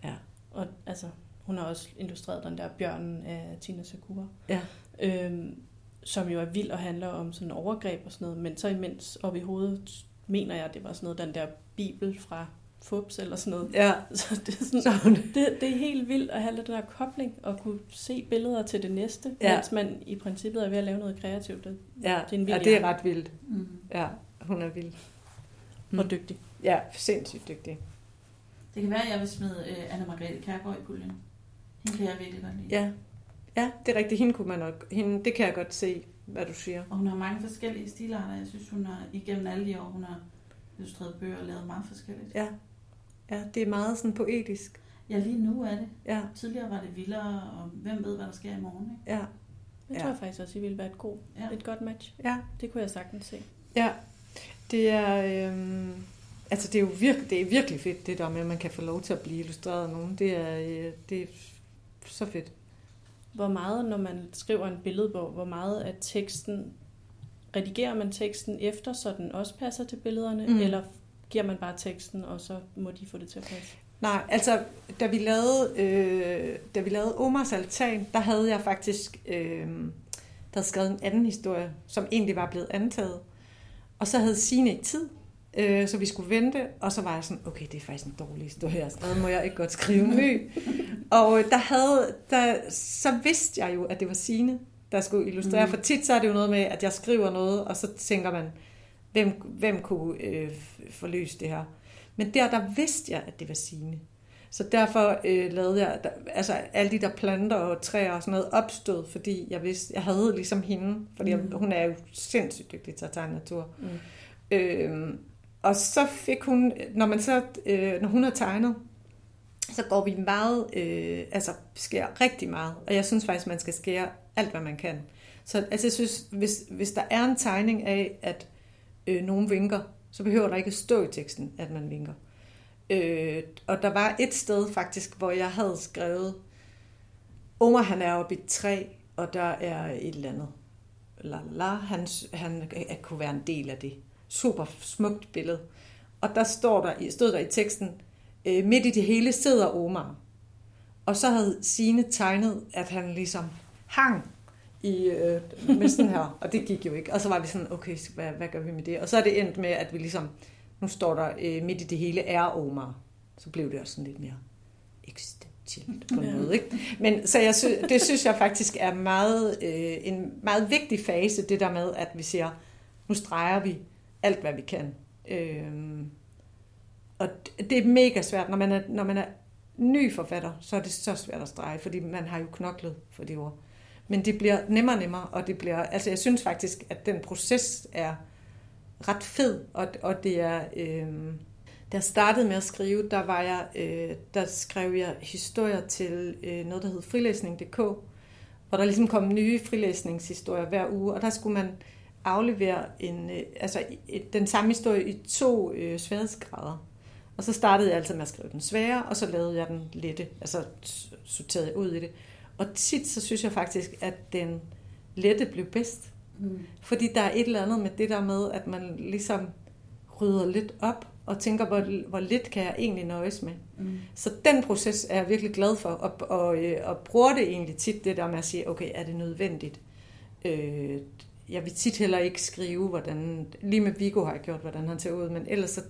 ja, Og altså, hun har også illustreret den der bjørnen af Tina Sakura. ja, Øhm, som jo er vild og handler om sådan overgreb og sådan noget. Men så imens op i hovedet mener jeg, det var sådan noget, den der bibel fra Fubs eller sådan noget. ja. *laughs* Så det er, sådan, det, det er helt vildt at have den der kobling og kunne se billeder til det næste, Ja. mens man i princippet er ved at lave noget kreativt. Det, ja, det er en vild ja, det er ret vildt. Mm. Ja, hun er vild. Mm. og dygtig. Ja, sindssygt dygtig. Det kan være, at jeg vil smide øh, Anna Margrethe Kærgaard i puljen. Hende kan jeg virkelig godt lide. Ja, ja, det er rigtigt. Hende kunne man nok, hende, det kan jeg godt se, hvad du siger. Og hun har mange forskellige stilarter. Jeg synes, hun har igennem alle de år, hun har illustreret bøger og lavet meget forskelligt. Ja, ja, det er meget sådan poetisk. Ja, lige nu er det. Ja, Tidligere var det vildere, og hvem ved, hvad der sker i morgen. Ikke? ja, Jeg Ja. tror faktisk også, I ville være et, god, Ja. et godt match. ja. Det kunne jeg sagtens se. Ja, det er, øhm, altså det er jo virkelig, det er virkelig fedt, det der med, at man kan få lov til at blive illustreret af nogen. Det er, øh, det er så fedt. Hvor meget, når man skriver en billedbog, hvor meget af teksten, redigerer man teksten efter, så den også passer til billederne, Mm. eller giver man bare teksten, og så må de få det til at passe? Nej, altså, da vi lavede, øh, da vi lavede Omars Altan, der havde jeg faktisk, øh, der havde skrevet en anden historie, som egentlig var blevet antaget. Og så havde Signe ikke tid, øh, så vi skulle vente, og så var jeg sådan, okay, det er faktisk en dårlig historie, jeg har skrevet, må jeg ikke godt skrive en ny? *laughs* og øh, der havde, der, så vidste jeg jo, at det var Signe, der skulle illustrere, Mm. for tit så er det jo noget med, at jeg skriver noget, og så tænker man, hvem, hvem kunne øh, forløse det her? Men der, der vidste jeg, at det var Signe. Så derfor øh, lavede jeg, der, altså alle de der planter og træer og sådan noget opstod, fordi jeg vidste, jeg havde ligesom hende, fordi Mm. mm. hun er jo sindssygt dygtig til at tegne natur. Mm. Øhm, og så fik hun, når man så, øh, når hun har tegnet, så går vi meget, øh, altså skærer rigtig meget, og jeg synes faktisk, man skal skære alt, hvad man kan. Så altså, jeg synes, hvis, hvis der er en tegning af, at øh, nogen vinker, så behøver der ikke stå i teksten, at man vinker. Øh, og der var et sted faktisk, hvor jeg havde skrevet, Omar han er oppe i et træ, og der er et eller andet. La, la, han, han kunne være en del af det. Super smukt billede. Og der, står der stod der i teksten, øh, midt i det hele sidder Omar. Og så havde Sine tegnet, at han ligesom hang i, øh, med sådan her, og det gik jo ikke. Og så var vi sådan, okay, hvad, hvad gør vi med det? Og så er det endt med, at vi ligesom, nu står der øh, midt i det hele er Omar. Så blev det også sådan lidt mere eksistentielt på en måde. Ikke? Men så jeg sy- det synes jeg faktisk er meget, øh, en meget vigtig fase, det der med, at vi siger, nu streger vi alt, hvad vi kan. Øh, og det er mega svært, når man er, når man er ny forfatter, så er det så svært at strege, fordi man har jo knoklet for de ord. Men det bliver nemmere og nemmere, og det bliver, altså jeg synes faktisk, at den proces er ret fed, og, og det er, øh, da jeg startede med at skrive, der var jeg, øh, der skrev jeg historier til øh, noget, der hed frilæsning.dk, hvor der ligesom kom nye frilæsningshistorier hver uge, og der skulle man aflevere en, øh, altså, den samme historie i to øh, sværhedsgrader. Og så startede jeg altid med at skrive den svære, og så lavede jeg den lette, altså sorterede ud i det. Og tit så synes jeg faktisk, at den lette blev bedst. Mm. Fordi der er et eller andet med det der med, at man ligesom rydder lidt op, og tænker, hvor, hvor lidt kan jeg egentlig nøjes med. Mm. Så den proces er jeg virkelig glad for, og, og, øh, og bruger det egentlig tit, det der med at sige, okay, er det nødvendigt? Øh, jeg vil tit heller ikke skrive, hvordan, lige med Vigo har jeg gjort, hvordan han ser ud, men ellers så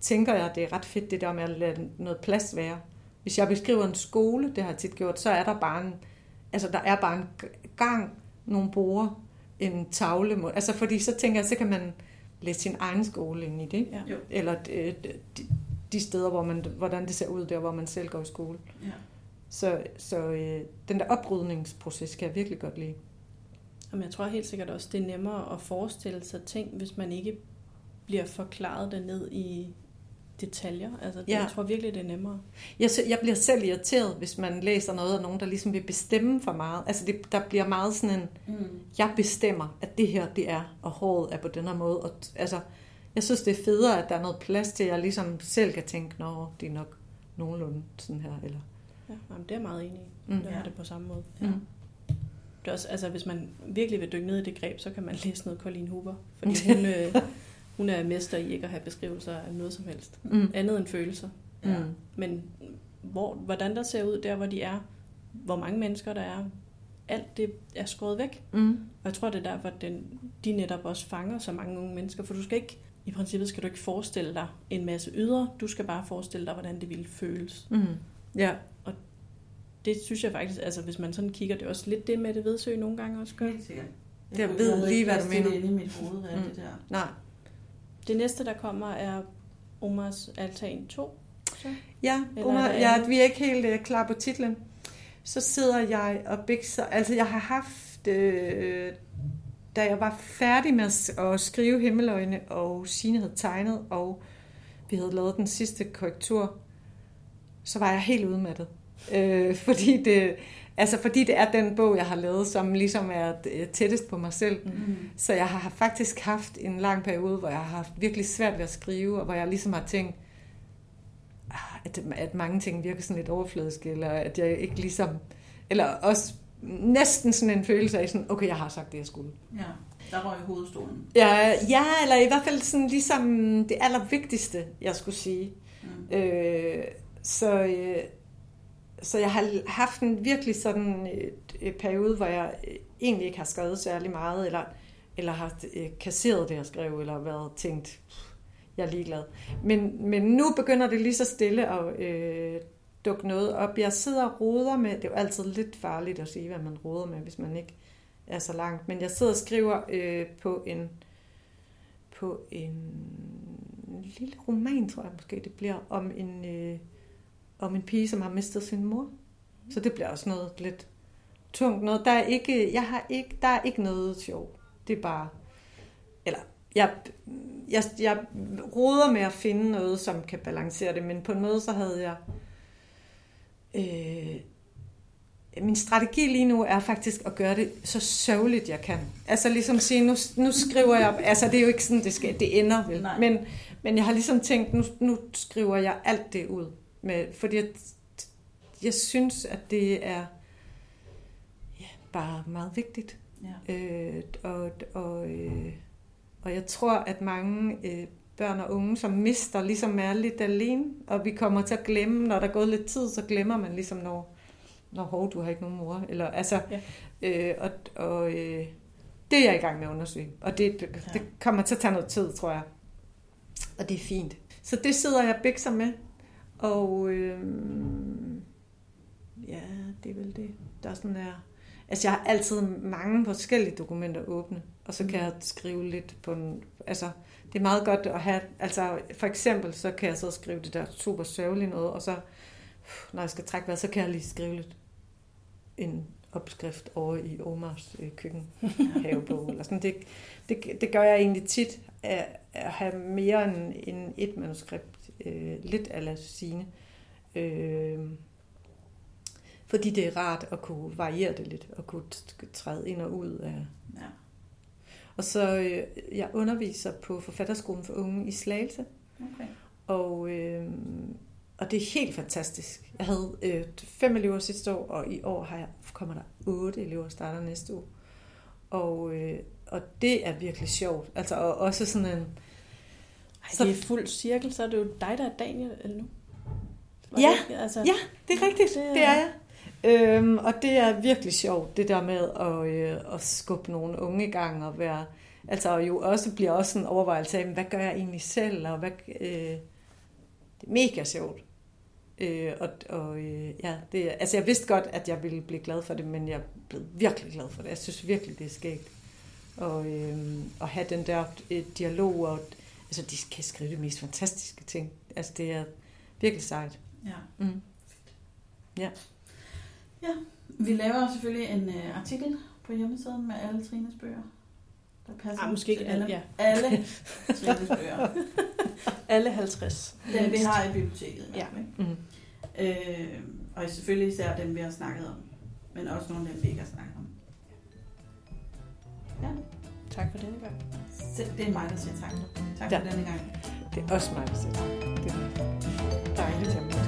tænker jeg, at det er ret fedt, det der med at lade noget plads være. Hvis jeg beskriver en skole, det har jeg tit gjort, så er der bare en, altså der er bare en gang, nogle borer, en tavle. Altså fordi så tænker jeg, så kan man læse sin egen skole ind i det. Ja. Eller øh, de, de steder, hvor man, hvordan det ser ud der, hvor man selv går i skole. Ja. Så, så øh, den der oprydningsproces kan jeg virkelig godt lide. Jamen, jeg tror helt sikkert også, det er nemmere at forestille sig ting, hvis man ikke bliver forklaret det ned i detaljer. Altså, ja. Jeg tror virkelig, det er nemmere. Jeg, jeg bliver selv irriteret, hvis man læser noget af nogen, der ligesom vil bestemme for meget. Altså, det, der bliver meget sådan en, mm. jeg bestemmer, at det her, det er, og håret er på den her måde. Og, altså, jeg synes, det er federe, at der er noget plads til, at jeg ligesom selv kan tænke, nå, det er nok nogenlunde sådan her. Eller... Ja, jamen, det er meget enig i. Mm. Det er det på samme måde. Ja. Mm. Det er også, altså, hvis man virkelig vil dykke ned i det greb, så kan man *laughs* læse noget Colleen Hoover. Fordi hun, øh, hun er mester i ikke at have beskrivelser af noget som helst. Mm. Andet end følelser. Ja. Mm. Men hvor, hvordan der ser ud der, hvor de er, hvor mange mennesker der er, alt det er skåret væk. Mm. Og jeg tror, det er derfor, at den, de netop også fanger så mange unge mennesker, for du skal ikke, i princippet skal du ikke forestille dig en masse ydre, du skal bare forestille dig, hvordan det ville føles. Mm. Ja. Det synes jeg faktisk, altså hvis man sådan kigger, det er også lidt det med det vedsøg nogle gange også gør. Helt sikkert. Jeg, jeg ved lige, hvad du mener. Det inde i mit hoved, hvad mm. det der. Nej, det næste, der kommer, er Omars Altan 2. Så? Ja, Omar, ja, vi er ikke helt uh, klar på titlen. Så sidder jeg og bikser. Altså, jeg har haft... Øh, da jeg var færdig med at skrive Himmeløjne, og Signe havde tegnet, og vi havde lavet den sidste korrektur, så var jeg helt udmattet. Øh, *laughs* fordi det, Altså fordi det er den bog, jeg har lavet, som ligesom er tættest på mig selv. Mm. Så jeg har faktisk haft en lang periode, hvor jeg har haft virkelig svært ved at skrive, og hvor jeg ligesom har tænkt, ah, at, at mange ting virker sådan lidt overfladiske, eller at jeg ikke ligesom... Eller også næsten sådan en følelse af sådan, okay, jeg har sagt det, jeg skulle. Ja, der var i hovedstolen. Ja, ja, eller i hvert fald sådan ligesom det allervigtigste, jeg skulle sige. Mm. Øh, så... Øh, så jeg har haft en virkelig sådan øh, periode, hvor jeg øh, egentlig ikke har skrevet særlig meget, eller, eller har øh, kasseret det, jeg skrev, eller været tænkt, jeg er ligeglad. Men, men nu begynder det lige så stille at øh, dukke noget op. Jeg sidder og roder med, det er jo altid lidt farligt at sige, hvad man roder med, hvis man ikke er så langt, men jeg sidder og skriver øh, på en på en lille roman, tror jeg måske det bliver, om en... Øh, om en pige, som har mistet sin mor. Så det bliver også noget lidt tungt noget. Der er ikke, jeg har ikke, der er ikke noget sjov. Det er bare, eller jeg, jeg, jeg roder med at finde noget, som kan balancere det, men på en måde så havde jeg, øh, min strategi lige nu er faktisk at gøre det så sørgeligt, jeg kan. Altså ligesom sige, nu, nu skriver jeg, altså det er jo ikke sådan, det, skal, det ender vel, Nej. men, men jeg har ligesom tænkt, nu, nu skriver jeg alt det ud, med, fordi jeg, jeg synes, at det er ja, bare meget vigtigt. Ja. Øh, og, og, øh, og jeg tror, at mange øh, børn og unge, som mister, ligesom er lidt alene, og vi kommer til at glemme, når der er gået lidt tid, så glemmer man ligesom, når, når hov, du har ikke nogen mor. Eller, altså, Ja. øh, og, og øh, det er jeg i gang med at undersøge, og det, det, det kommer til at tage noget tid, tror jeg. Og det er fint. Så det sidder jeg og bikser med, og øh, ja, det er vel det, der sådan er... Altså, jeg har altid mange forskellige dokumenter åbne, og så kan jeg skrive lidt på en... Altså, det er meget godt at have... Altså, for eksempel, så kan jeg så skrive det der super sørgelige noget, og så, når jeg skal trække vejret, så kan jeg lige skrive lidt en opskrift over i Omars øh, køkken *laughs* havebog, eller sådan. Det, det, det gør jeg egentlig tit, at, at have mere end, end et manuskript, øh, lidt ala sine. Øh, fordi det er rart at kunne variere det lidt, og kunne træde ind og ud af... Ja. Og så, øh, jeg underviser på Forfatterskolen for Unge i Slagelse, Okay. og, øh, og det er helt fantastisk. Jeg havde øh, fem elever sidste år, og i år har jeg, kommer der otte elever, starter næste år. Og, øh, og det er virkelig sjovt. Altså, og også sådan en... Ej, Så- det er fuld cirkel, så er det jo dig, der er Daniel eller nu. Var Ja, det altså, Ja, det er rigtigt. Det er- Det er jeg. Øhm, og det er virkelig sjovt, det der med at, øh, at skubbe nogle unge i gang og være... Altså jo også bliver også en overvejelse af, hvad gør jeg egentlig selv, og hvad... Øh, det er mega sjovt. Øh, og og øh, ja, det, altså jeg vidste godt, at jeg ville blive glad for det, men jeg blev virkelig glad for det. Jeg synes virkelig, det er skægt. Og øh, at have den der øh, dialog, og altså de kan skrive de mest fantastiske ting. Altså det er virkelig sejt. Ja. Mm. Vi laver selvfølgelig en uh, artikel på hjemmesiden med alle Trines bøger. Der passer Ah, måske ikke til alle, ja. Alle *laughs* Trines bøger. Alle 50. Den vi har i biblioteket. Ja. Mm. Øh, og selvfølgelig især dem, vi har snakket om. Men også nogle af dem, vi ikke har snakket om. Ja, Tak for denne gang. det er mig, der siger tak. Tak Ja. for denne gang. Det er også mig, der siger tak. Det er dejligt.